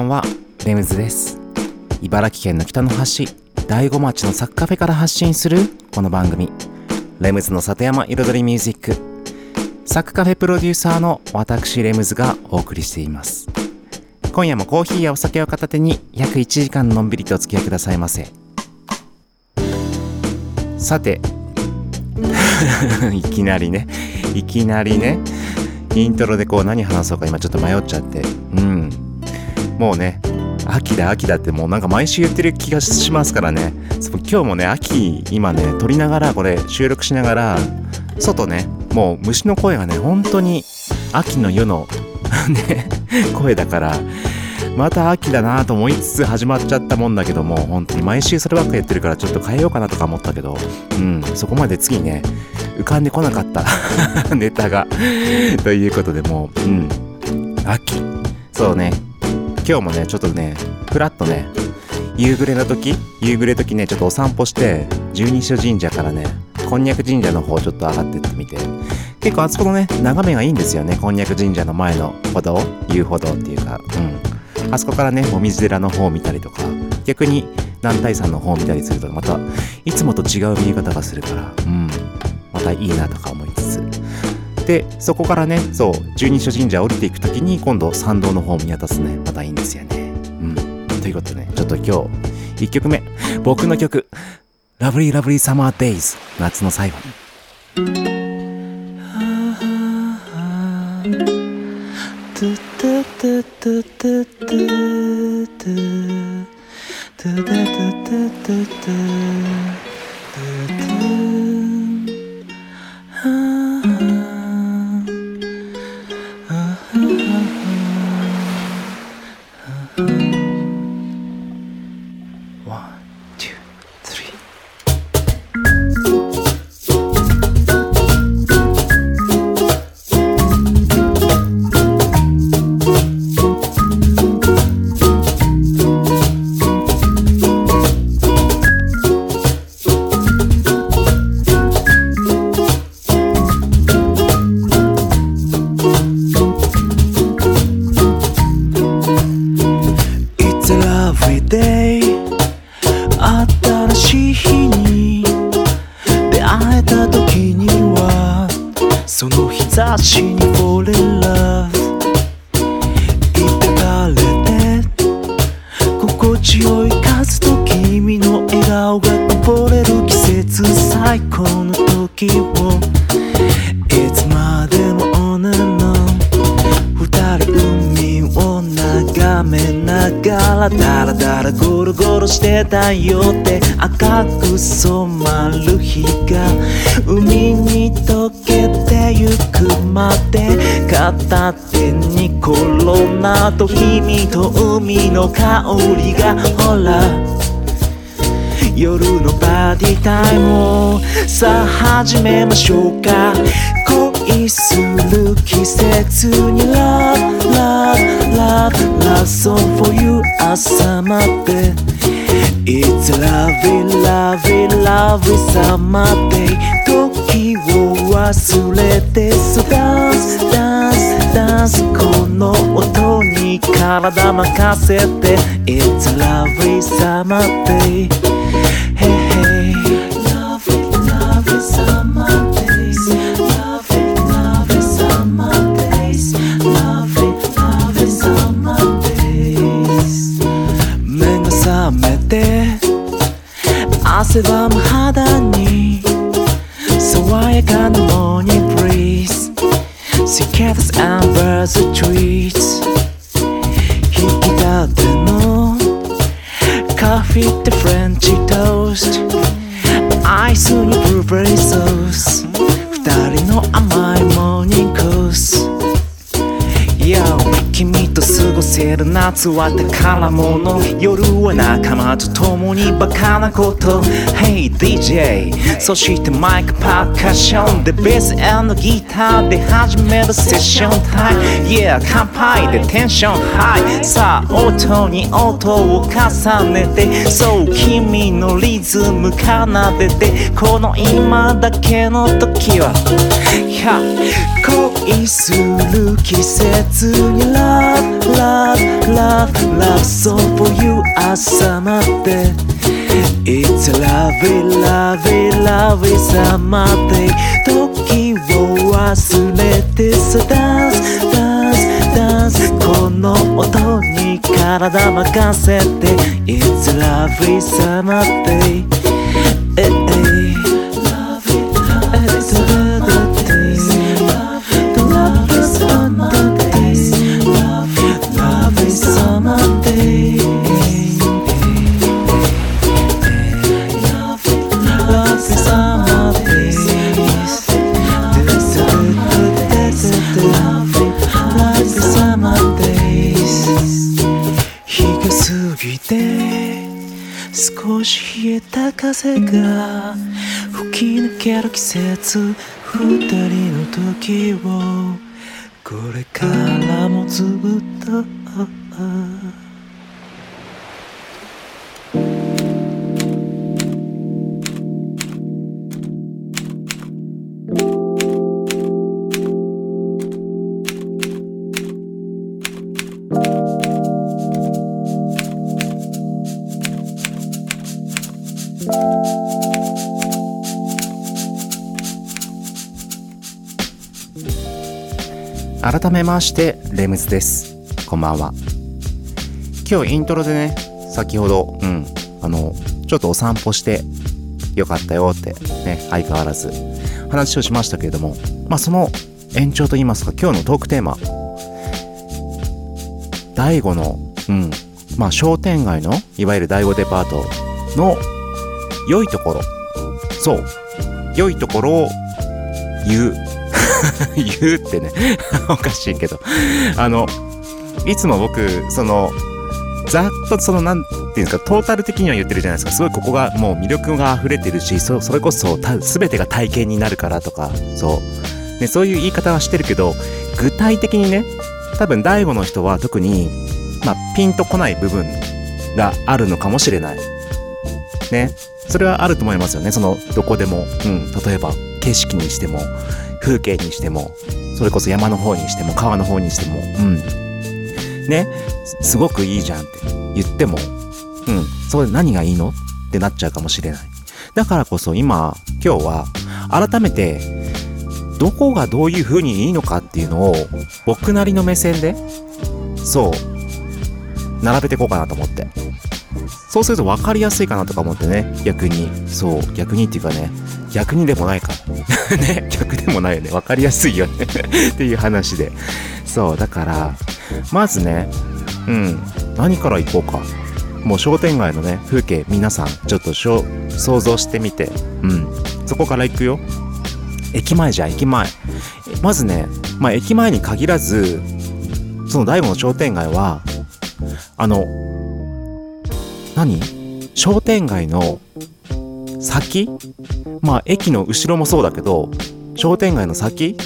んはレムズです。茨城県の北の端大子町のサッカフェから発信するこの番組。レムズの里山彩りミュージック。サッカフェプロデューサーの私レムズがお送りしています。今夜もコーヒーやお酒を片手に約1時間のんびりとお付き合いくださいませ。さて。いきなりね。いきなりね。イントロでこう何話そうか今ちょっと迷っちゃって。もうね秋だ秋だってもうなんか毎週言ってる気がしますからね。今日もね秋今ね撮りながらこれ収録しながら外ねもう虫の声がね本当に秋の夜の ね声だからまた秋だなと思いつつ始まっちゃったもんだけども本当に毎週そればっかやってるからちょっと変えようかなとか思ったけどうんそこまで次ね浮かんでこなかった ネタが。ということでもううん秋。そうね。今日もねちょっとねふらっとね夕暮れの時夕暮れ時ねちょっとお散歩して十二所神社からねこんにゃく神社の方ちょっと上がってってみて。結構あそこのね眺めがいいんですよねこんにゃく神社の前の歩道遊歩道っていうか。うん。あそこからねもみじ寺の方を見たりとか逆に南大山の方を見たりするとまたいつもと違う見え方がするからうん。またいいなとか思いつつ。でそこからねそう十二所神社降りていく時に今度参道の方を見渡すね。またいいんですよね。うん。ということでねちょっと今日1曲目。僕の曲「ラブリーラブリーサマーデイズ夏の最後。に始めましょうか恋する季節に Love, love, love, love song for you 朝まで It's a lovely, lovely, lovely summer day 時を忘れて So dance, dance, dance この音に体任せて It's a lovely summer day 汗ばむ肌に爽やかなモーニングブリーズ Cicadas and birds and trees 引き立てのカフェってフレン過ごせる夏は宝物。夜は仲間と共にバカなこと。Hey DJ そしてマイクパーカッションでベースギターで始めるセッション。タイム Yeah 乾杯でテンション。ハイさあ音に音を重ねて。そう君のリズム奏でて。この今だけの時は。Yeah 恋する季節に Love, love, love, love So for you 朝まで It's a lovely, lovely, lovely summer day 時を忘れてさ Dance, dance, dance この音に体任せて It's a lovely summer day ける季節二人の時をこれからもずっと。改めましてレムズです。こんばんは。今日イントロでね先ほどうんあのちょっとお散歩してよかったよってね相変わらず話をしましたけれどもまあその延長といいますか今日のトークテーマ第5のうんまあ商店街のいわゆる第5デパートの良いところ。そう良いところを言う。言うってね。おかしいけど。あのいつも僕そのざっとそのなんていうんですかトータル的には言ってるじゃないですか。すごいここがもう魅力が溢れてるしそそれこそ全てが体験になるからとかそう、ね、そういう言い方はしてるけど具体的にね多分大悟の人は特に、まあ、ピンとこない部分があるのかもしれない。ね。それはあると思いますよね。そのどこでも、うん、例えば景色にしても。風景にしてもそれこそ山の方にしても川の方にしてもうん。ね？すごくいいじゃんって言ってもうん。それ何がいいのってなっちゃうかもしれない。だからこそ今今日は改めてどこがどういう風にいいのかっていうのを僕なりの目線でそう並べていこうかなと思って。そうすると分かりやすいかなとか思ってね。逆に。そう。逆にっていうかね。逆にでもないか。ね。逆でもないよね。分かりやすいよね。っていう話で。そう。だからまずねうん。何から行こうか。もう商店街のね風景皆さんちょっと想像してみて。うん。そこから行くよ。駅前じゃ駅前。まずねまあ駅前に限らずその大悟の商店街はあの何？商店街の先？まあ駅の後ろもそうだけど商店街の先？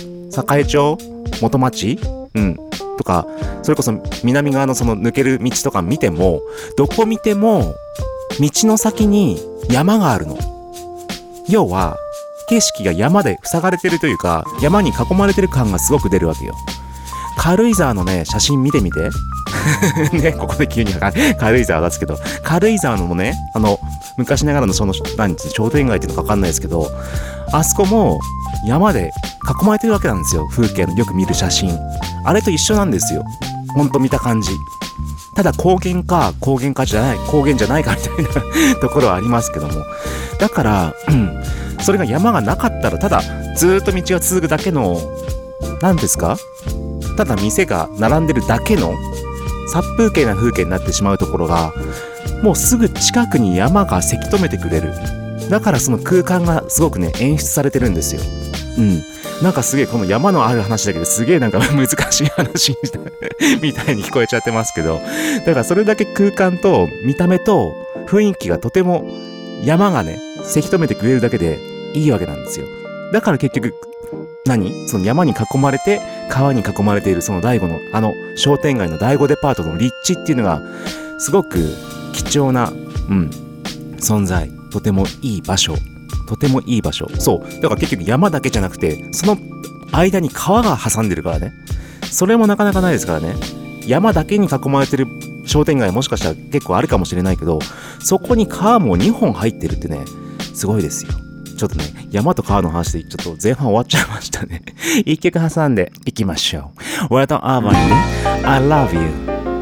栄町？元町？うん。とかそれこそ南側のその抜ける道とか見てもどこ見ても道の先に山があるの。要は景色が山で塞がれてるというか山に囲まれてる感がすごく出るわけよ。軽井沢のね写真見てみて。ねここで急に軽井沢出すけど軽井沢のもねあの昔ながらのその何商店街っていうのか分かんないですけどあそこも山で囲まれてるわけなんですよ。風景のよく見る写真。あれと一緒なんですよ。ほんと見た感じ。ただ高原か高原かじゃない高原じゃないかみたいな ところはありますけども。だから、うん、それが山がなかったらただずっと道が続くだけの何ですか？ただ店が並んでるだけの殺風景な風景になってしまうところがもうすぐ近くに山がせき止めてくれる。だからその空間がすごくね演出されてるんですよ。うん。なんかすげえこの山のある話だけですげえなんか 難しい話みたいに聞こえちゃってますけど。だからそれだけ空間と見た目と雰囲気がとても山がねせき止めてくれるだけでいいわけなんですよ。だから結局何？その山に囲まれて川に囲まれているその第五のあの商店街の第五デパートの立地っていうのがすごく貴重な、うん、存在。とてもいい場所。とてもいい場所。そう。だから結局山だけじゃなくてその間に川が挟んでるからね。それもなかなかないですからね。山だけに囲まれてる商店街もしかしたら結構あるかもしれないけどそこに川も2本入ってるってねすごいですよ。ちょっとね、山と川の話でちょっと前半終わっちゃいましたね。一曲挟んでいきましょう。Where the Urban で I love you.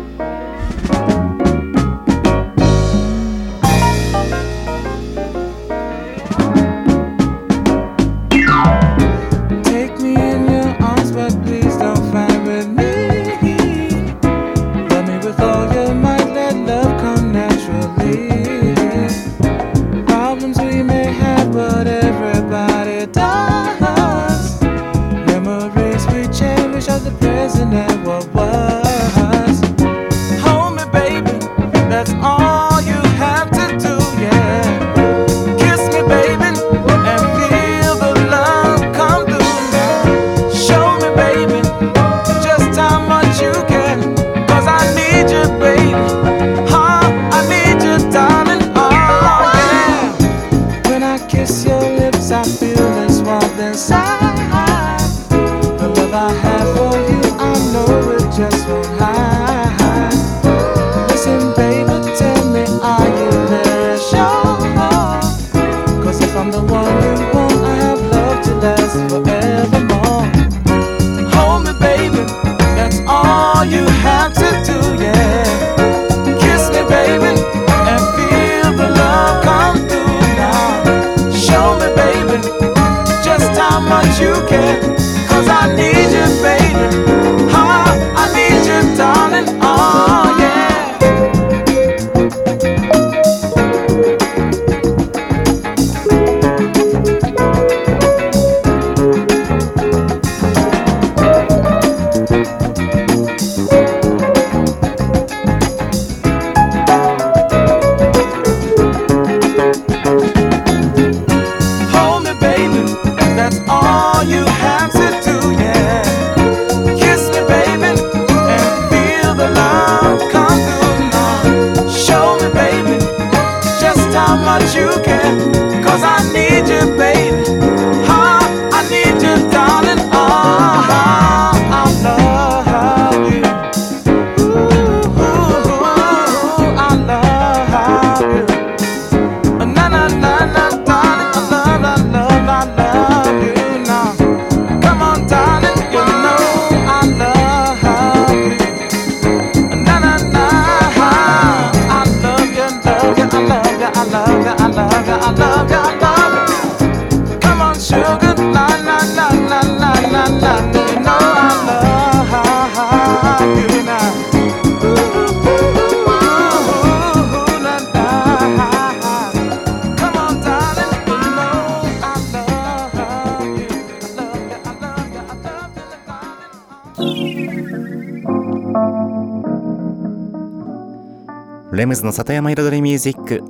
ムズの里山彩りミュージック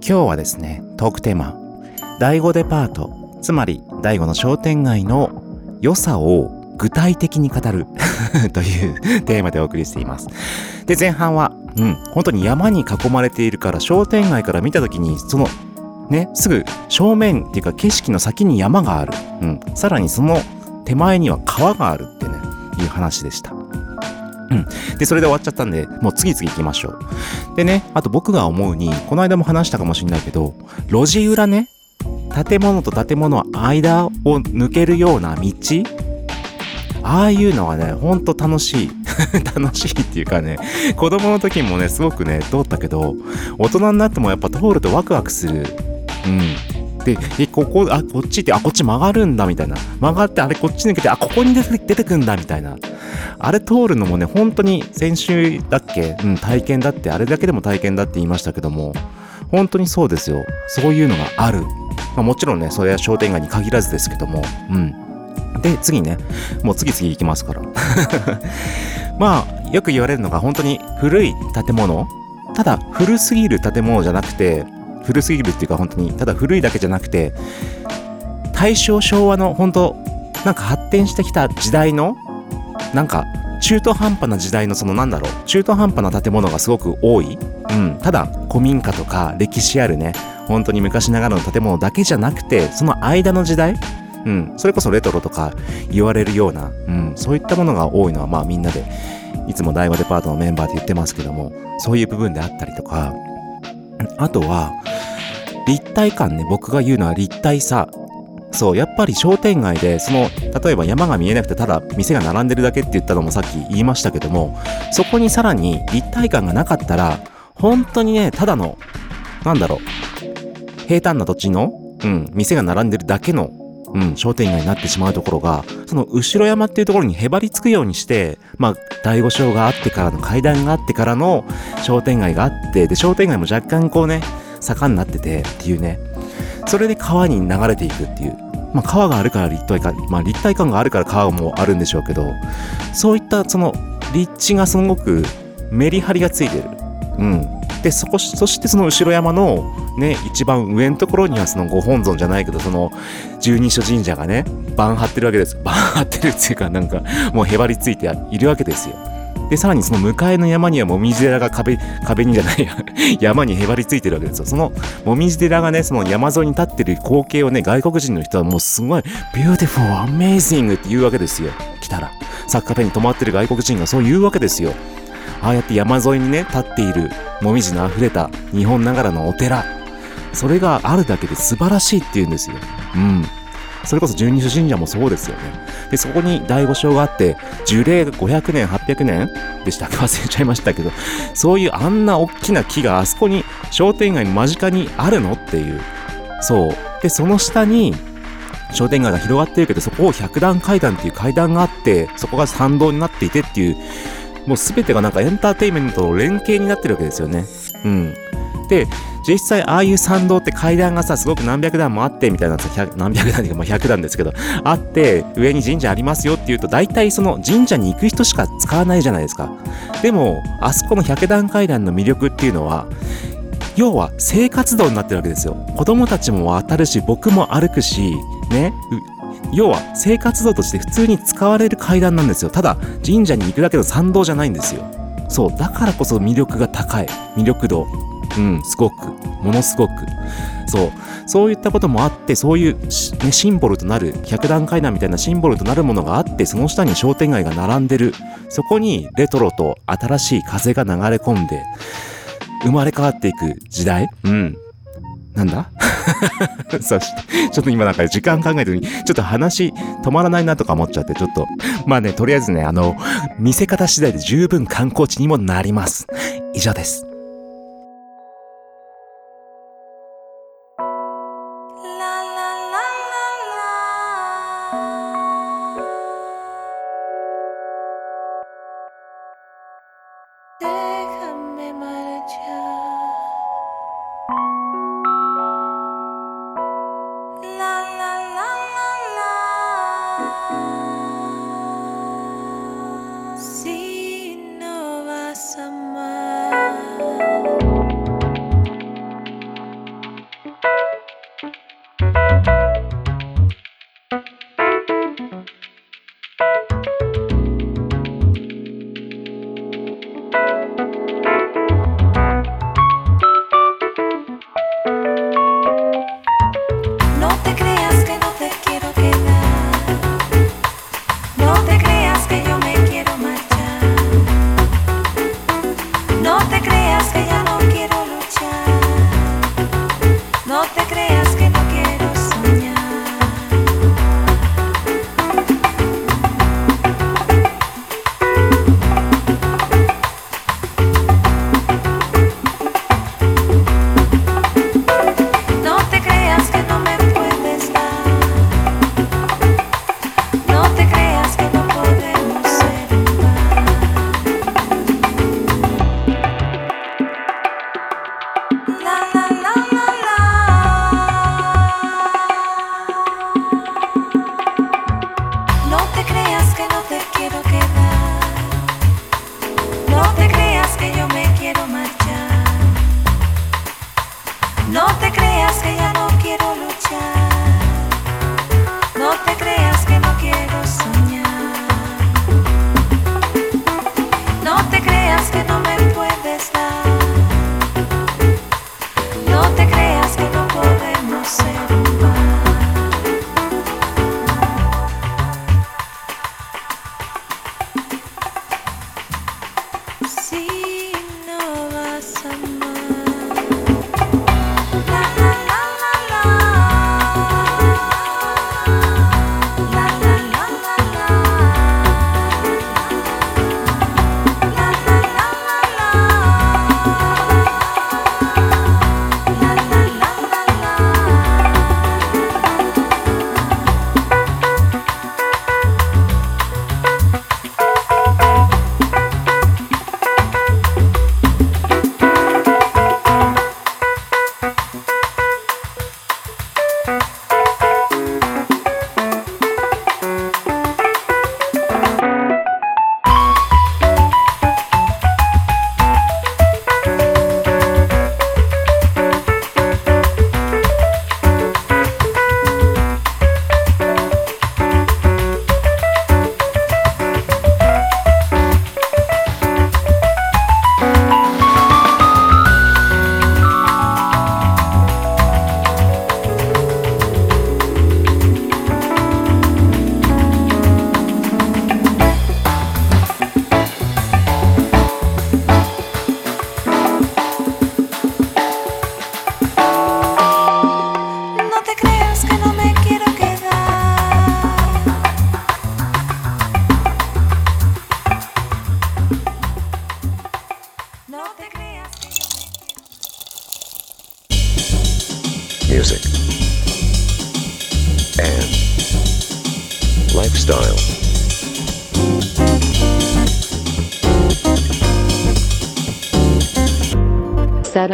今日はですね、トークテーマ、第5デパート、つまり第5の商店街の良さを具体的に語る というテーマでお送りしています。で、前半は、うん、本当に山に囲まれているから商店街から見た時に、その、ね、すぐ正面っていうか景色の先に山がある。うん。さらにその手前には川があるってね、いう話でした。うん。で、それで終わっちゃったんで、もう次々行きましょう。でね、あと僕が思うに、この間も話したかもしんないけど、路地裏ね、建物と建物の間を抜けるような道ああいうのはね、ほんと楽しい。楽しいっていうかね、子供の時もね、すごくね、通ったけど、大人になってもやっぱ通るとワクワクする。うん。で、え、ここ、あ、こっちって、あ、こっち曲がるんだ、みたいな。曲がって、あれ、こっち抜けて、あ、ここに出て出てくんだ、みたいな。あれ通るのもね、本当に先週だっけ？うん、体験だって、あれだけでも体験だって言いましたけども、本当にそうですよ。そういうのがある。まあ、もちろんね、それは商店街に限らずですけども、うん。で、次ね、もう次々行きますから。まあ、よく言われるのが本当に古い建物ただ、古すぎる建物じゃなくて、古すぎるっていうか本当に、ただ古いだけじゃなくて、大正昭和の本当、なんか発展してきた時代の、なんか中途半端な時代のそのなんだろう、中途半端な建物がすごく多い。うん。ただ、古民家とか歴史あるね、本当に昔ながらの建物だけじゃなくて、その間の時代うん。それこそレトロとか言われるような、うん。そういったものが多いのは、まあみんなで、いつも大和デパートのメンバーで言ってますけども、そういう部分であったりとか、あとは、立体感ね、僕が言うのは立体さ。そう、やっぱり商店街で、その、例えば山が見えなくてただ店が並んでるだけって言ったのもさっき言いましたけども、そこにさらに立体感がなかったら、本当にね、ただの、なんだろう、平坦な土地の、うん、店が並んでるだけの、うん、商店街になってしまうところが、その後ろ山っていうところにへばりつくようにして、まあ、第五章があってからの階段があってからの商店街があって、で、商店街も若干こうね、坂になっててっていうね、それで川に流れていくっていう。まあ、川があるから立体感、まあ、立体感があるから川もあるんでしょうけど、そういったその立地がすごくメリハリがついてる。うん。で、そこ、そしてその後ろ山のね、一番上のところにはそのご本尊じゃないけど、その十二所神社がね、盤張ってるわけです。盤張ってるっていうかなんか、もうへばりついているわけですよ。で、さらにその向かいの山にはもみじ寺が壁、壁にじゃないや、山にへばりついてるわけですよ。そのもみじ寺がね、その山沿いに立ってる光景をね、外国人の人はもうすごい、beautiful, amazing って言うわけですよ。来たら。サッカーペンに泊まってる外国人がそう言うわけですよ。ああやって山沿いにね、立っている、もみじの溢れた日本ながらのお寺。それがあるだけで素晴らしいって言うんですよ。うん。それこそ十二所神社もそうですよね。で、そこに第五章があって、樹齢が500年、800年でしたっけ 忘れちゃいましたけど、そういうあんな大きな木があそこに商店街の間近にあるのっていう。そう。で、その下に商店街が広がってるけど、そこを百段階段っていう階段があって、そこが参道になっていてっていう、もう全てがなんかエンターテインメントの連携になってるわけですよね。うん。で、実際ああいう参道って階段がさ、すごく何百段もあってみたいなさ、何百段っていうか100段ですけど、あって、上に神社ありますよっていうと、大体その神社に行く人しか使わないじゃないですか。でも、あそこの100段階段の魅力っていうのは、要は生活道になってるわけですよ。子供たちも渡るし、僕も歩くし、ね。要は生活道として普通に使われる階段なんですよ。ただ、神社に行くだけの参道じゃないんですよ。そう。だからこそ魅力が高い。魅力度。うん、すごく。ものすごく。そう。そういったこともあって、そういう、ね、シンボルとなる、百段階段みたいなシンボルとなるものがあって、その下に商店街が並んでる。そこにレトロと新しい風が流れ込んで、生まれ変わっていく時代うん。なんだ？そして、ちょっと今なんか時間考えてに、ちょっと話止まらないなとか思っちゃって、ちょっと、まあね、とりあえずね、あの、見せ方次第で十分観光地にもなります。以上です。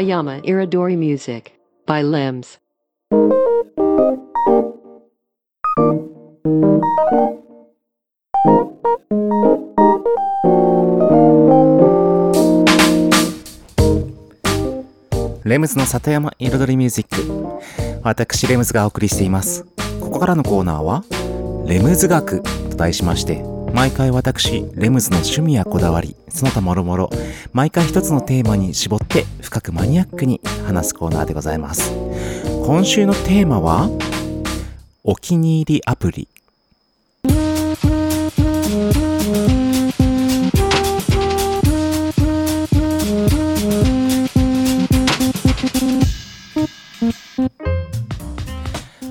Satayama Iridori Music by Limbs. レムズの里山彩りミュージック私レムズがお送りしていますここからのコーナーはレムズ学と題しまして毎回私レムズの趣味やこだわりその他もろもろ毎回一つのテーマに絞って深くマニアックに話すコーナーでございます。今週のテーマはお気に入りアプリ。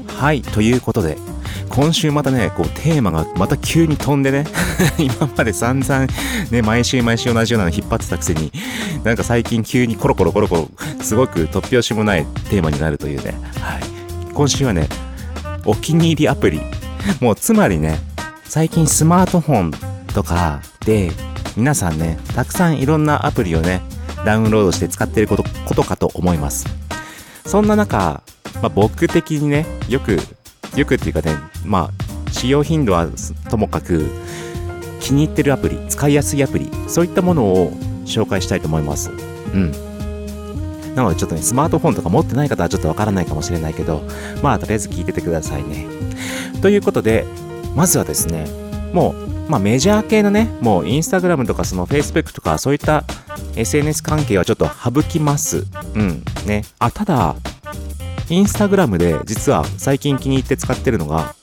はい、ということで、今週またね、こうテーマがまた急に飛んでね、今まで散々ね、毎週毎週同じようなの引っ張ってたくせに、なんか最近急にコロコロコロコロ、すごく突拍子もないテーマになるというね、はい。今週はね、お気に入りアプリ。もうつまりね、最近スマートフォンとかで、皆さんね、たくさんいろんなアプリをね、ダウンロードして使っていることことかと思います。そんな中、まあ、僕的にね、よく、よくっていうかね、まあ、使用頻度はともかく、気に入ってるアプリ、使いやすいアプリ、そういったものを紹介したいと思います。うん。なのでちょっとね、スマートフォンとか持ってない方はちょっとわからないかもしれないけど、まあ、とりあえず聞いててくださいね。ということで、まずはですね、もう、まあ、メジャー系のね、もうインスタグラムとかその Facebook とかそういった SNS 関係はちょっと省きます。うん。ね。あ、ただ、インスタグラムで実は最近気に入って使ってるのが、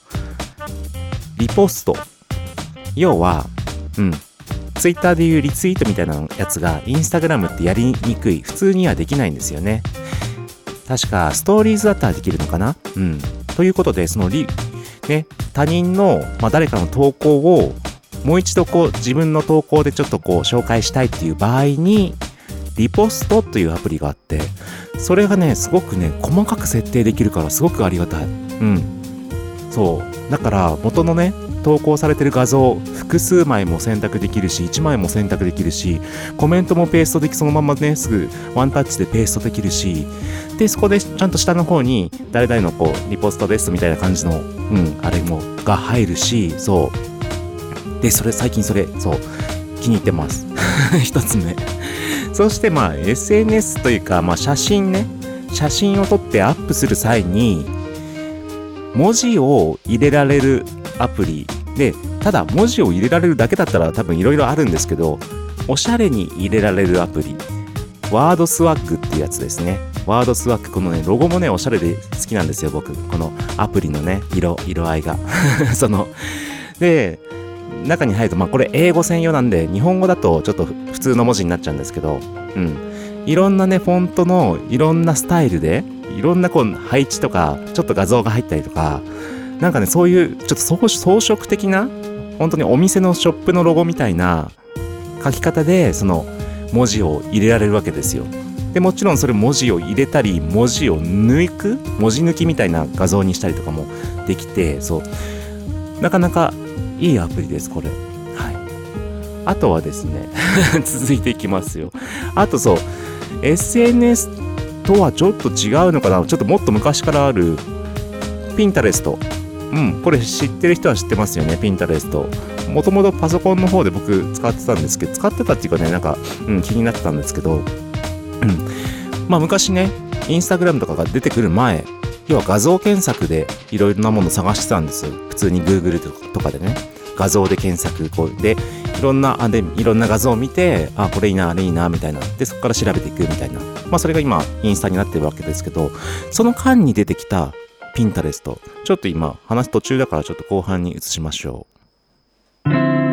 リポスト。要は、うん。ツイッターでいうリツイートみたいなやつが、インスタグラムってやりにくい。普通にはできないんですよね。確か、ストーリーズだったらできるのかな？うん。ということで、そのリ、ね、他人の、まあ、誰かの投稿を、もう一度こう、自分の投稿でちょっとこう、紹介したいっていう場合に、リポストというアプリがあって、それがね、すごくね、細かく設定できるからすごくありがたい。うん。そう。だから、元のね、投稿されてる画像、複数枚も選択できるし、1枚も選択できるし、コメントもペーストでき、そのままね、すぐワンタッチでペーストできるし、で、そこでちゃんと下の方に、誰々のこう、リポストですみたいな感じの、うん、あれも、が入るし、そう。で、それ、最近それ、そう、気に入ってます。一つ目。そしてまあ SNS というか、まあ、写真ね。写真を撮ってアップする際に文字を入れられるアプリ。でただ文字を入れられるだけだったら多分いろいろあるんですけどおしゃれに入れられるアプリ。ワードスワッグっていうやつですね。ワードスワッグこのねロゴもねおしゃれで好きなんですよ僕。このアプリのね色色合いが。そので中に入ると、まあこれ英語専用なんで、日本語だとちょっと普通の文字になっちゃうんですけど、うん。いろんなね、フォントのいろんなスタイルで、いろんなこう配置とか、ちょっと画像が入ったりとか、なんかね、そういうちょっと装飾的な、本当にお店のショップのロゴみたいな書き方で、その文字を入れられるわけですよ。で、もちろんそれ文字を入れたり、文字を抜く、文字抜きみたいな画像にしたりとかもできて、そう。なかなかいいアプリです、これ。はい。あとはですね、続いていきますよ。あとそう、SNS とはちょっと違うのかな？ちょっともっと昔からある、ピンタレスト。うん、これ知ってる人は知ってますよね、ピンタレスト。もともとパソコンの方で僕使ってたんですけど、使ってたっていうかね、なんか、うん、気になってたんですけど、うん。まあ昔ね、インスタグラムとかが出てくる前、要は画像検索でいろいろなもの探してたんですよ。普通に Google とかでね。画像で検索こうで、いろんな、あ、で、いろんな画像を見て、あ、これいいな、あれいいな、みたいな。で、そこから調べていくみたいな。まあそれが今、インスタになってるわけですけど、その間に出てきたピンタレスト。ちょっと今、話す途中だからちょっと後半に移しましょう。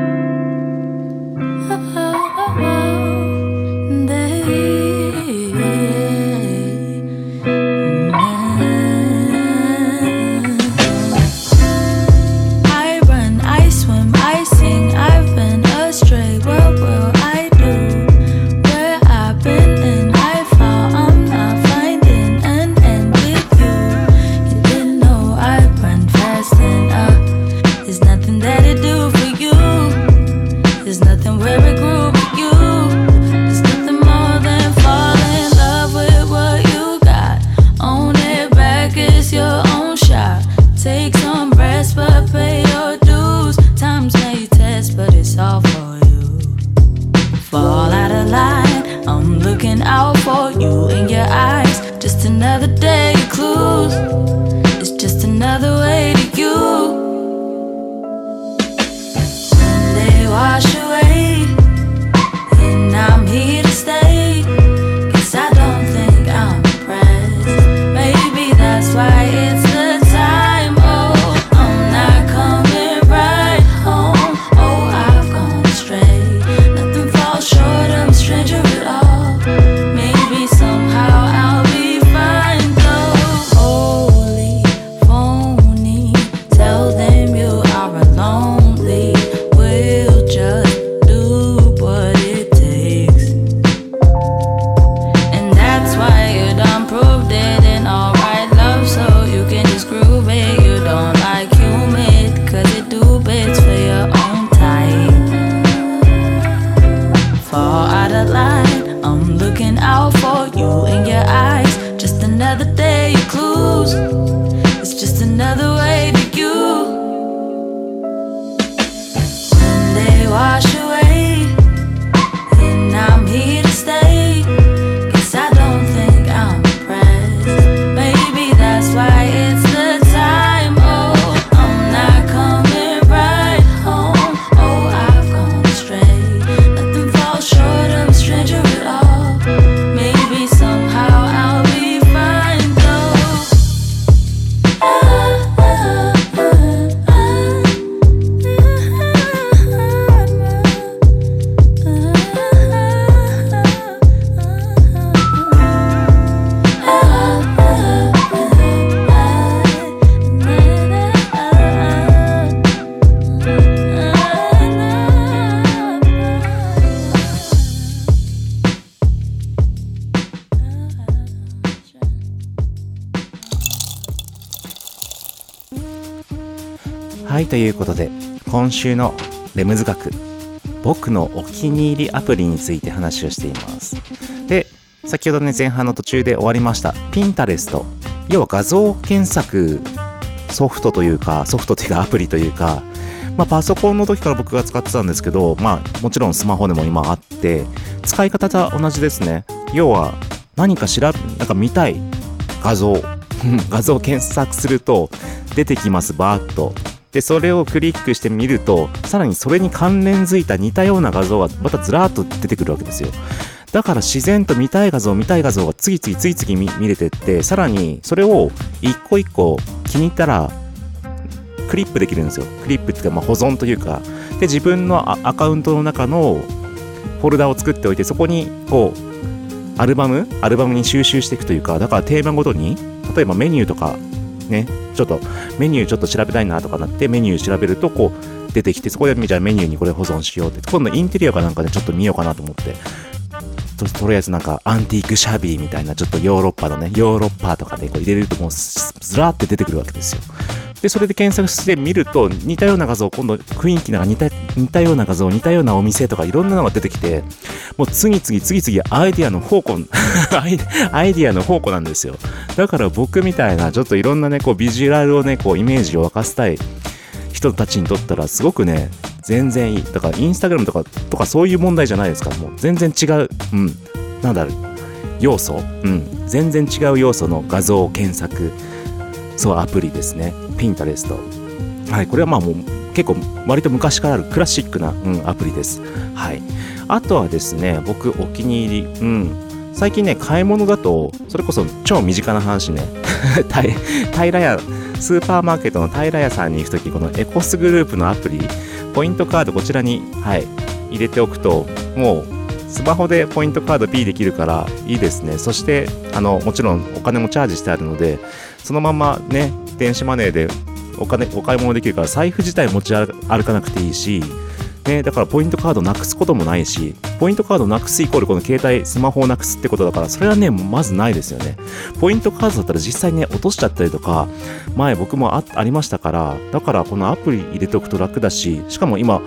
週のレムズ学、僕のお気に入りアプリについて話をしています。で、先ほどね、前半の途中で終わりました、ピンタレスト。要は画像検索ソフトというか、ソフトというかアプリというか、まあ、パソコンの時から僕が使ってたんですけど、まあ、もちろんスマホでも今あって、使い方は同じですね。要は、何か調べ、なんか見たい画像、画像検索すると出てきます、バーッと。で、それをクリックしてみると、さらにそれに関連づいた似たような画像がまたずらーっと出てくるわけですよ。だから自然と見たい画像、見たい画像が次々次々見れてって、さらにそれを一個一個気に入ったらクリップできるんですよ。クリップっていうか、ま、保存というか。で、自分のアアカウントの中のフォルダを作っておいて、そこにこう、アルバムアルバムに収集していくというか、だからテーマごとに、例えばメニューとか、ね、ちょっとメニューちょっと調べたいなとかなって、メニュー調べると、こう、出てきて、そこでじゃあメニューにこれ保存しようって、今度インテリアかなんかでちょっと見ようかなと思って、ととりあえずなんかアンティークシャビーみたいなちょっとヨーロッパのね、ヨーロッパとかでこう入れるともうずらーって出てくるわけですよ。で、それで検索してみると、似たような画像、今度雰囲気なんか似た似たような画像、似たようなお店とかいろんなのが出てきて、もう次々次々アイディアの宝庫、アイアイディアの宝庫なんですよ。だから僕みたいなちょっといろんなね、こうビジュアルをね、こうイメージを沸かせたい人たちにとったらすごくね、全然いい。だからインスタグラムとか、とかそういう問題じゃないですから、もう全然違う、うん、なんだろう、要素、うん、全然違う要素の画像検索、そう、アプリですね。ピンタレスト。はい、これはまあもう結構割と昔からあるクラシックな、うん、アプリです。はい。あとはですね、僕お気に入り、うん、最近ね、買い物だと、それこそ超身近な話ね、平屋、スーパーマーケットの平屋さんに行くとき、このエコスグループのアプリ、ポイントカードこちらに、はい、入れておくと、もう、スマホでポイントカード P できるからいいですね。そして、あの、もちろんお金もチャージしてあるので、そのままね、電子マネーでお金、お買い物できるから、財布自体持ち歩かなくていいし、ね、だからポイントカードなくすこともないし、ポイントカードなくすイコールこの携帯、スマホをなくすってことだから、それはね、まずないですよね。ポイントカードだったら実際ね、落としちゃったりとか、前僕もあありましたから、だからこのアプリ入れておくと楽だし、しかも今、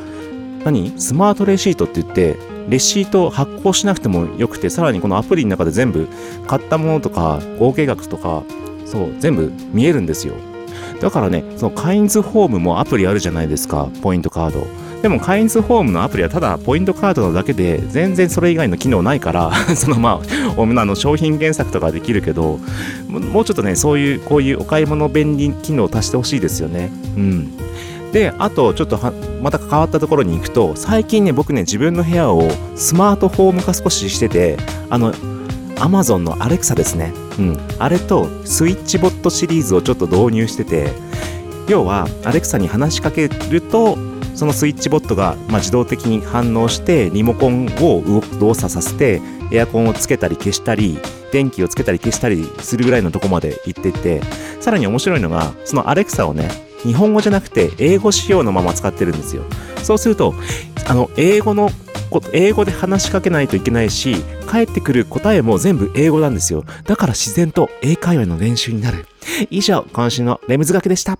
何？スマートレシートって言って、レシート発行しなくてもよくて、さらにこのアプリの中で全部買ったものとか、合計額とか、そう、全部見えるんですよ。だからね、そのカインズホームもアプリあるじゃないですか、ポイントカード。でもカインズホームのアプリはただポイントカードなだけで全然それ以外の機能ないから そのまああの商品検索とかできるけどもうちょっとねそういうこういうお買い物便利機能を足してほしいですよね。うん。であとちょっとまた変わったところに行くと最近ね僕ね自分の部屋をスマートフォーム化少ししててあの Amazon の Alexa ですね。うん。あれとスイッチボットシリーズをちょっと導入してて要は Alexa に話しかけるとそのスイッチボットが、まあ、自動的に反応してリモコンを動作させてエアコンをつけたり消したり電気をつけたり消したりするぐらいのとこまで行っててさらに面白いのがその Alexa をね日本語じゃなくて英語仕様のまま使ってるんですよ。そうするとあの英語の英語で話しかけないといけないし返ってくる答えも全部英語なんですよ。だから自然と英会話の練習になる。以上今週のレムズ学でした。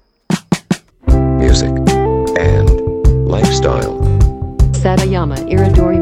Lifestyle. Satayama Iridori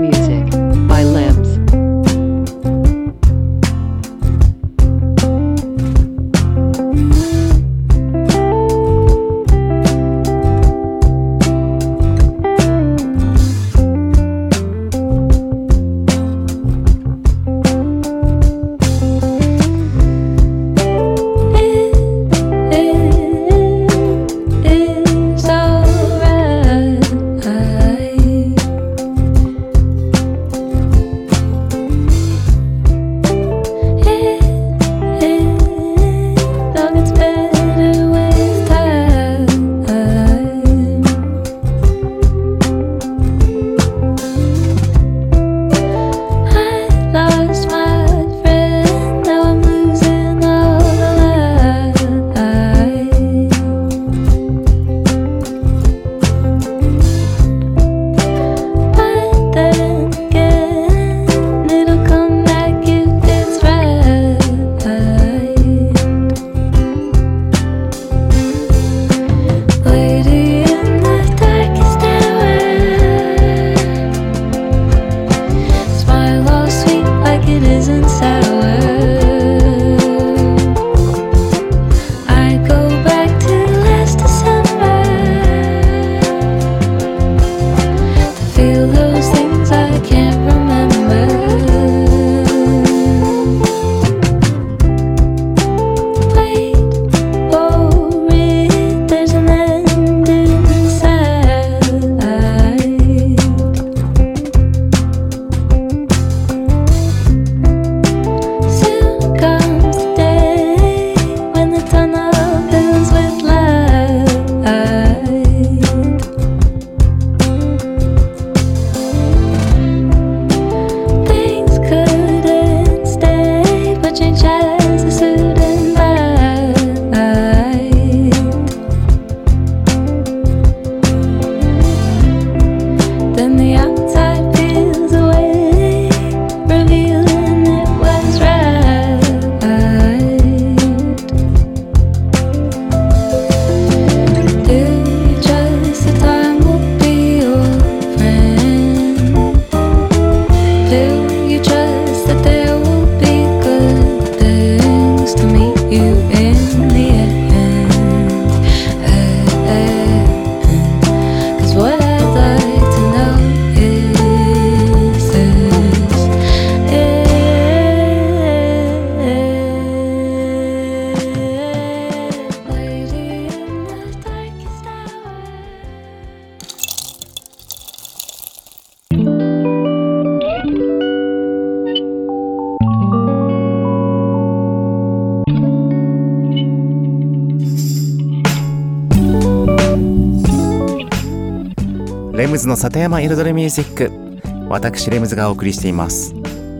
レムズの里山彩りミュージック。私レムズがお送りしています。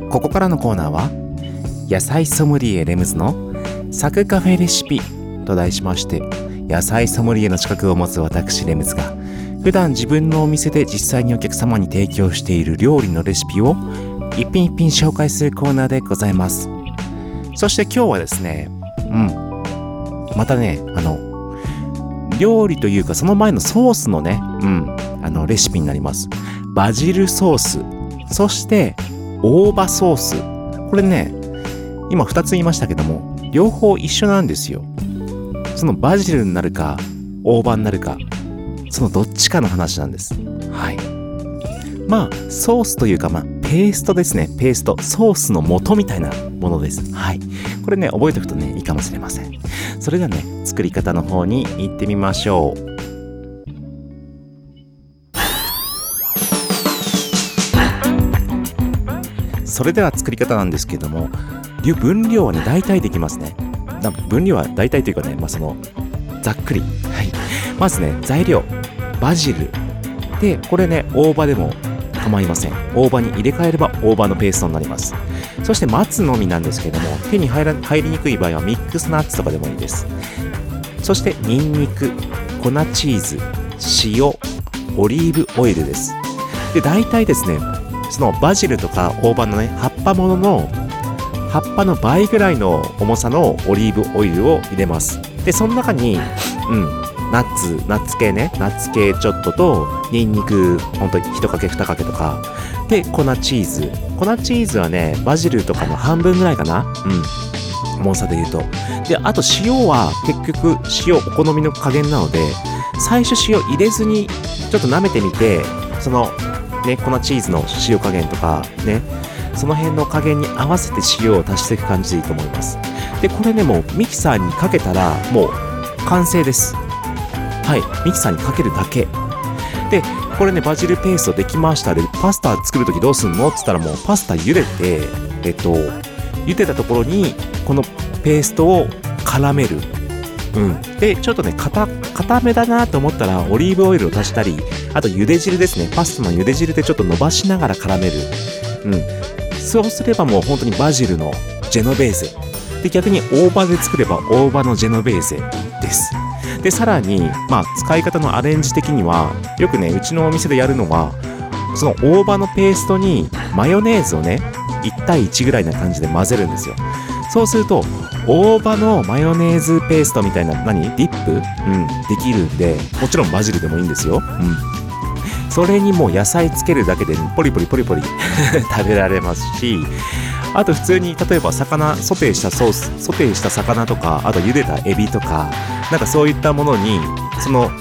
ここからのコーナーは野菜ソムリエレムズのサクカフェレシピと題しまして野菜ソムリエの資格を持つ私レムズが普段自分のお店で実際にお客様に提供している料理のレシピを一品一品紹介するコーナーでございます。そして今日はですねうん。またねあの料理というかその前のソースのねうん。あのレシピになりますバジルソースそして大葉ソースこれね今2つ言いましたけども両方一緒なんですよそのバジルになるか大葉になるかそのどっちかの話なんですはい。まあ、ソースというか、まあ、ペーストですね。ペースト。ソースの素みたいなものです。はい。これね、覚えておくとね、いいかもしれません。それではね、作り方の方に行ってみましょう。それでは作り方なんですけども、分量はね、大体できますね。分量は大体というかね、まあ、その、ざっくり。はい。まずね、材料。バジル。で、これね、大葉でも構いません。大葉に入れ替えれば大葉のペーストになります。そして松の実なんですけども、手に入ら入りにくい場合はミックスナッツとかでもいいです。そして、ニンニク、粉チーズ、塩、オリーブオイルです。で、大体ですね、そのバジルとか大葉のね、葉っぱものの葉っぱの倍ぐらいの重さのオリーブオイルを入れます。で、その中に、うん、ナッツ、ナッツ系ね、ナッツ系ちょっとと、ニンニク、ほんと1かけ2かけとか、で、粉チーズ。粉チーズはね、バジルとかの半分ぐらいかなうん。重さで言うと。で、あと塩は結局塩お好みの加減なので、最初塩入れずにちょっと舐めてみて、そのね、粉チーズの塩加減とかね、その辺の加減に合わせて塩を足していく感じでいいと思います。で、これね、もうミキサーにかけたら、もう完成です。はい、ミキサーにかけるだけ。で、これね、バジルペーストできましたで、パスタ作るときどうすんのって言ったらもうパスタ茹でて、えっと、茹でたところに、このペーストを絡める。うん。で、ちょっとね、硬、めだなと思ったら、オリーブオイルを足したり、あと茹で汁ですね。パスタの茹で汁でちょっと伸ばしながら絡める。うん。そうすればもう本当にバジルのジェノベーゼ。で、逆に大葉で作れば大葉のジェノベーゼです。で、さらに、まあ、使い方のアレンジ的には、よくね、うちのお店でやるのは、その大葉のペーストにマヨネーズをね、1対1ぐらいな感じで混ぜるんですよ。そうすると、大葉のマヨネーズペーストみたいな、何？ディップ？うん、できるんで、もちろんバジルでもいいんですよ。うん。それにもう野菜つけるだけでポリポリポリポリ 食べられますし、あと普通に例えば魚、ソテーしたソース、ソテーした魚とか、あと茹でたエビとか、なんかそういったものに、その、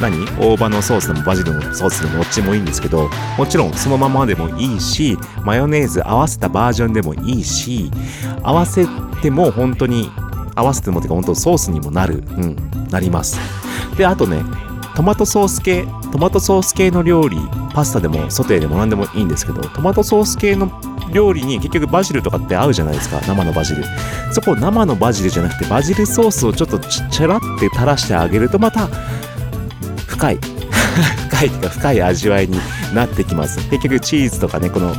何？大葉のソースでもバジルのソースでもどっちもいいんですけど、もちろんそのままでもいいし、マヨネーズ合わせたバージョンでもいいし、合わせても本当に、合わせてもってか本当ソースにもなる、うん、なります。で、あとね、トマトソース系、トマトソース系の料理、パスタでもソテーでも何でもいいんですけど、トマトソース系の料理に結局バジルとかって合うじゃないですか、生のバジル。そこ生のバジルじゃなくて、バジルソースをちょっとちちゃらって垂らしてあげると、また、深い。深いというか深い味わいになってきます。結局チーズとかね、この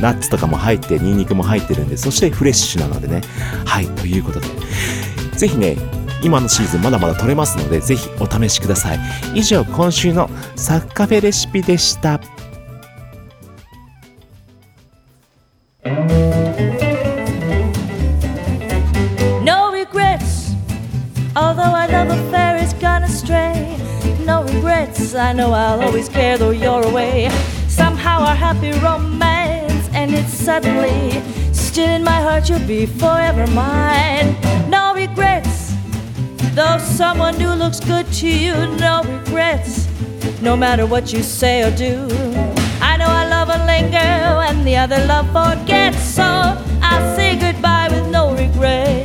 ナッツとかも入って、ニンニクも入ってるんで、そしてフレッシュなのでね。はい、ということで。是非ね、今のシーズンまだまだ取れますので、是非お試しください。以上、今週のサッカフェレシピでした。I know I'll always care though you're away. Somehow our happy romance ended suddenly. Still in my heart, you'll be forever mine. No regrets, though someone new looks good to you. No regrets, no matter what you say or do. I know our love will linger and the other love forgets. So I'll say goodbye with no regrets.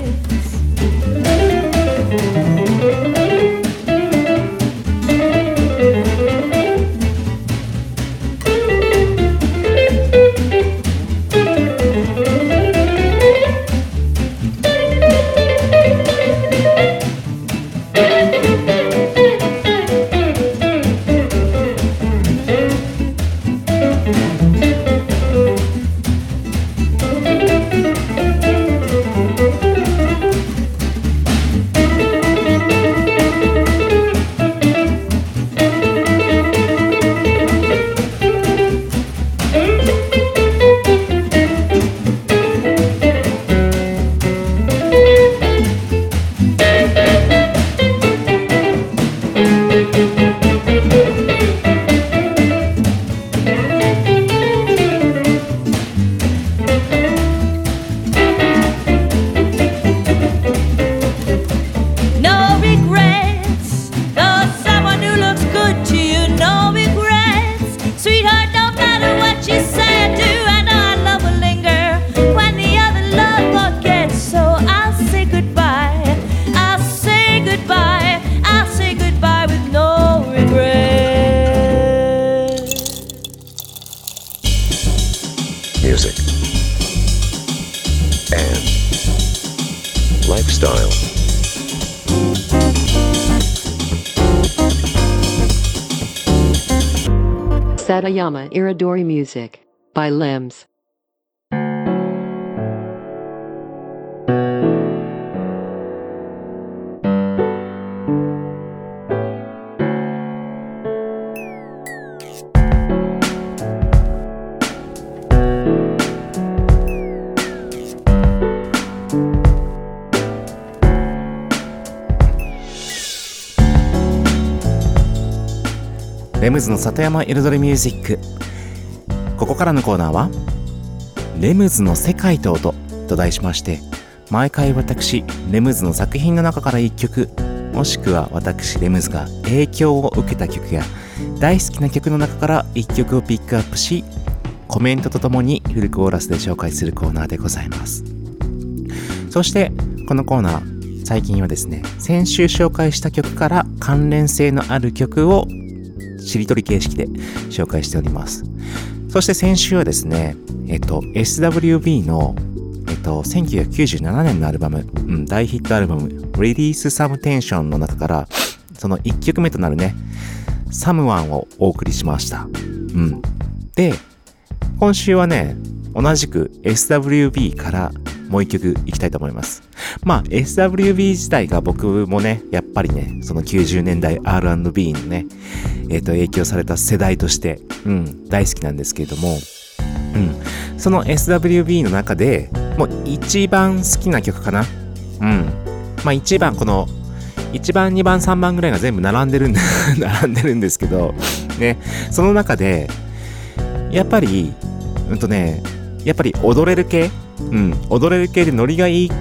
Satayama Iridori Music by Limbs. ズの里山彩りミュージック。ここからのコーナーは「レムズの世界と音」と題しまして毎回私レムズの作品の中から1曲もしくは私レムズが影響を受けた曲や大好きな曲の中から1曲をピックアップしコメントとともにフルコーラスで紹介するコーナーでございます。そしてこのコーナー最近はですね先週紹介した曲から関連性のある曲をしりとり形式で紹介しております。そして先週はですね、えっと、SWB の、えっと、1997年のアルバム、うん、大ヒットアルバム、Release Some Tension の中から、その1曲目となるね、Someone をお送りしました。うん。で、今週はね、同じく SWB からもう一曲いきたいと思います。まあ、SWB 自体が僕もね、やっぱりね、その90年代 R&B のね、えっ、と、影響された世代として、うん、大好きなんですけれども、うん、その SWB の中でもう一番好きな曲かな。うん。まあ一番この、1番、2番、3番ぐらいが全部並んでるんで 並んでるんですけど、ね、その中で、やっぱり、うんとね、やっぱり踊れる系うん、踊れる系でノリがいい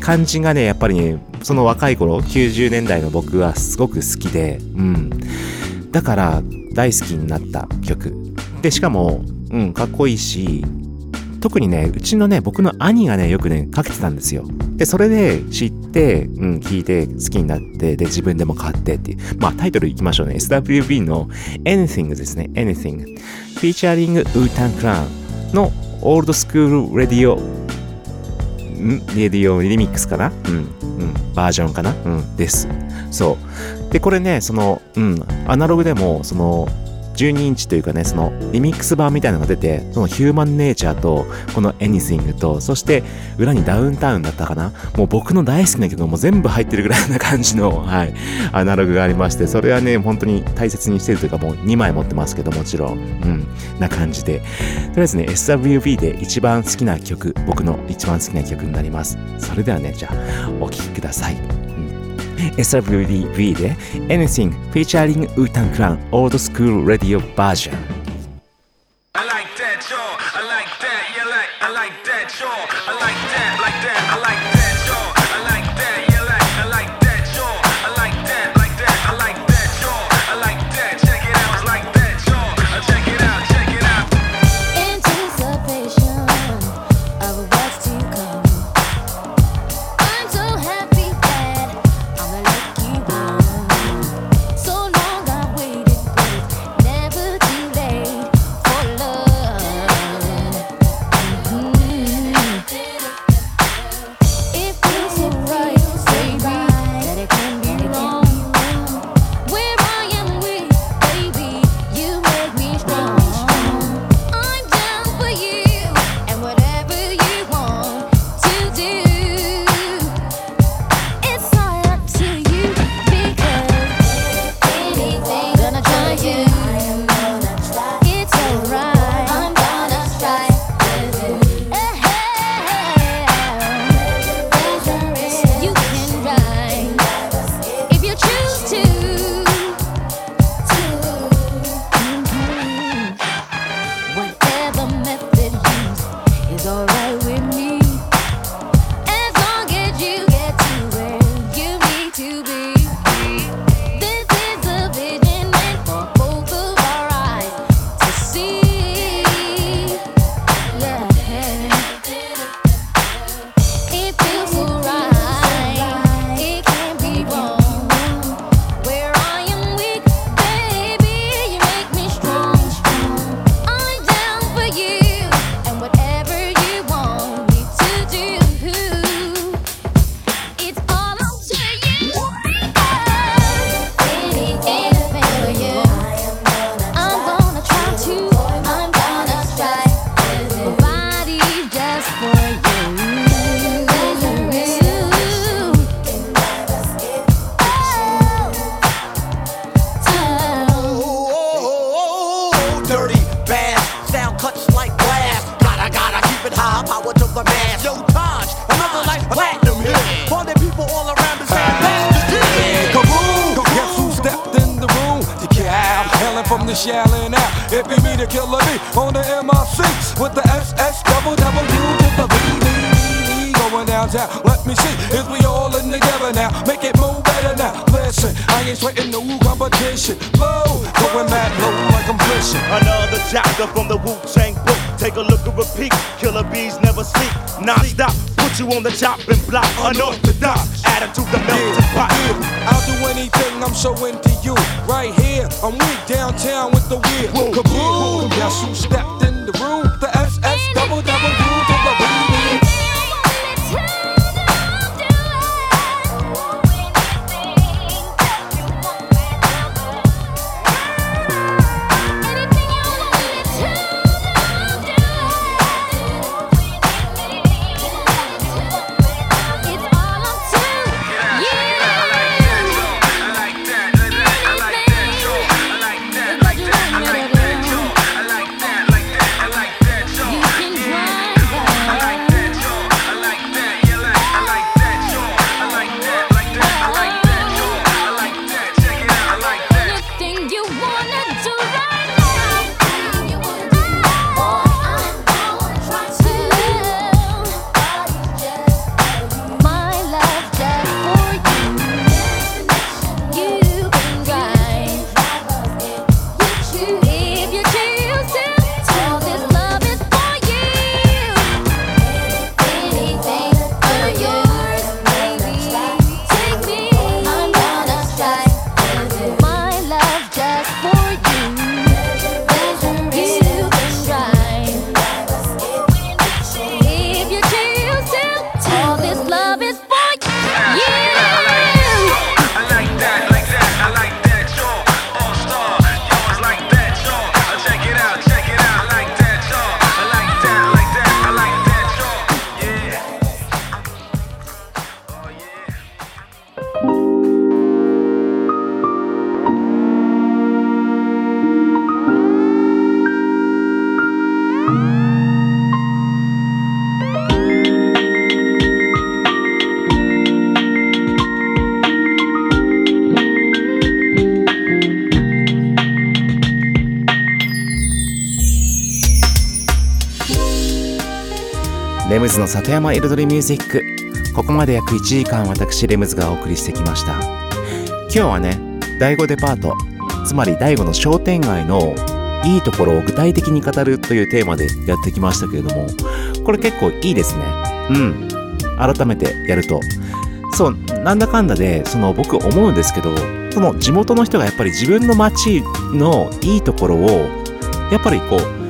感じがね、やっぱりね、その若い頃、90年代の僕はすごく好きで、うん。だから大好きになった曲。で、しかも、うん、かっこいいし、特にね、うちのね、僕の兄がね、よくね、かけてたんですよ。で、それで知って、うん、聞いて好きになって、で、自分でも買ってっていう。まあ、タイトルいきましょうね。 SWV の Anything ですね。Anything。featuring Wu-Tang Clan の Old Skool Radio Radio Remix かな？うん、うん、バージョンかな？うん、です。そう。で、これね、その、うん、アナログでも、その、12インチというかね、その、リミックス版みたいなのが出て、そのヒューマンネイチャーと、この Anything と、そして、裏にダウンタウンだったかなもう僕の大好きな曲も全部入ってるぐらいな感じの、はい、アナログがありまして、それはね、本当に大切にしてるというか、もう2枚持ってますけど、もちろん、うん、な感じで。とりあえずね、SWB で一番好きな曲、僕の一番好きな曲になります。それではね、じゃあ、お聴きください。SWV, で Anything featuring Utan Clan Old School Radio Version. Like Another chapter from the Wu Tang book. Take a look and repeat. Killer bees never sleep. Non stop. Put you on the chopping block. Unorthodox. Attitude the melting pot. I'll do anything, I'm so into you. Right here, I'm weak downtown with the wheel. Kaboom! Guess who stepped in the room? The SS double double ムズの里山彩りミュージック。ここまで約1時間私レムズがお送りしてきました。今日はね第5デパートつまり第5の商店街のいいところを具体的に語るというテーマでやってきましたけれどもこれ結構いいですね。うん。改めてやると。そうなんだかんだでその僕思うんですけどその地元の人がやっぱり自分の街のいいところをやっぱりこう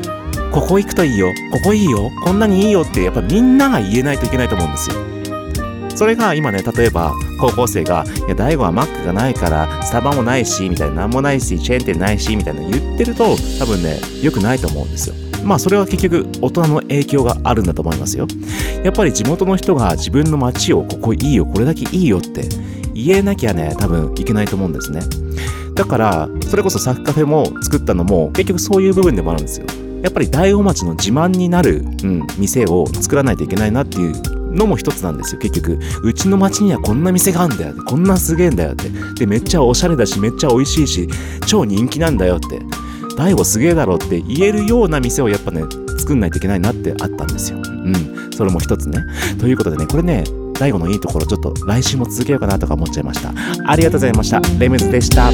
ここ行くといいよ、ここいいよ、こんなにいいよってやっぱみんなが言えないといけないと思うんですよ。それが今ね、例えば高校生が、いや、大悟はマックがないから、スタバもないし、みたいな、なんもないし、チェーン店ないし、みたいな言ってると、多分ね、良くないと思うんですよ。まあそれは結局大人の影響があるんだと思いますよ。やっぱり地元の人が自分の街をここいいよ、これだけいいよって言えなきゃね、多分いけないと思うんですね。だから、それこそサッカフェも作ったのも結局そういう部分でもあるんですよ。やっぱり大子町の自慢になる、うん、店を作らないといけないなっていうのも一つなんですよ。結局うちの町にはこんな店があるんだよこんなすげえんだよって。でめっちゃおしゃれだしめっちゃ美味しいし超人気なんだよって。大悟すげえだろって言えるような店をやっぱね作んないといけないなってあったんですよ。うん。それも一つね。ということでねこれね大悟のいいところちょっと来週も続けようかなとか思っちゃいました。ありがとうございました。レムズでした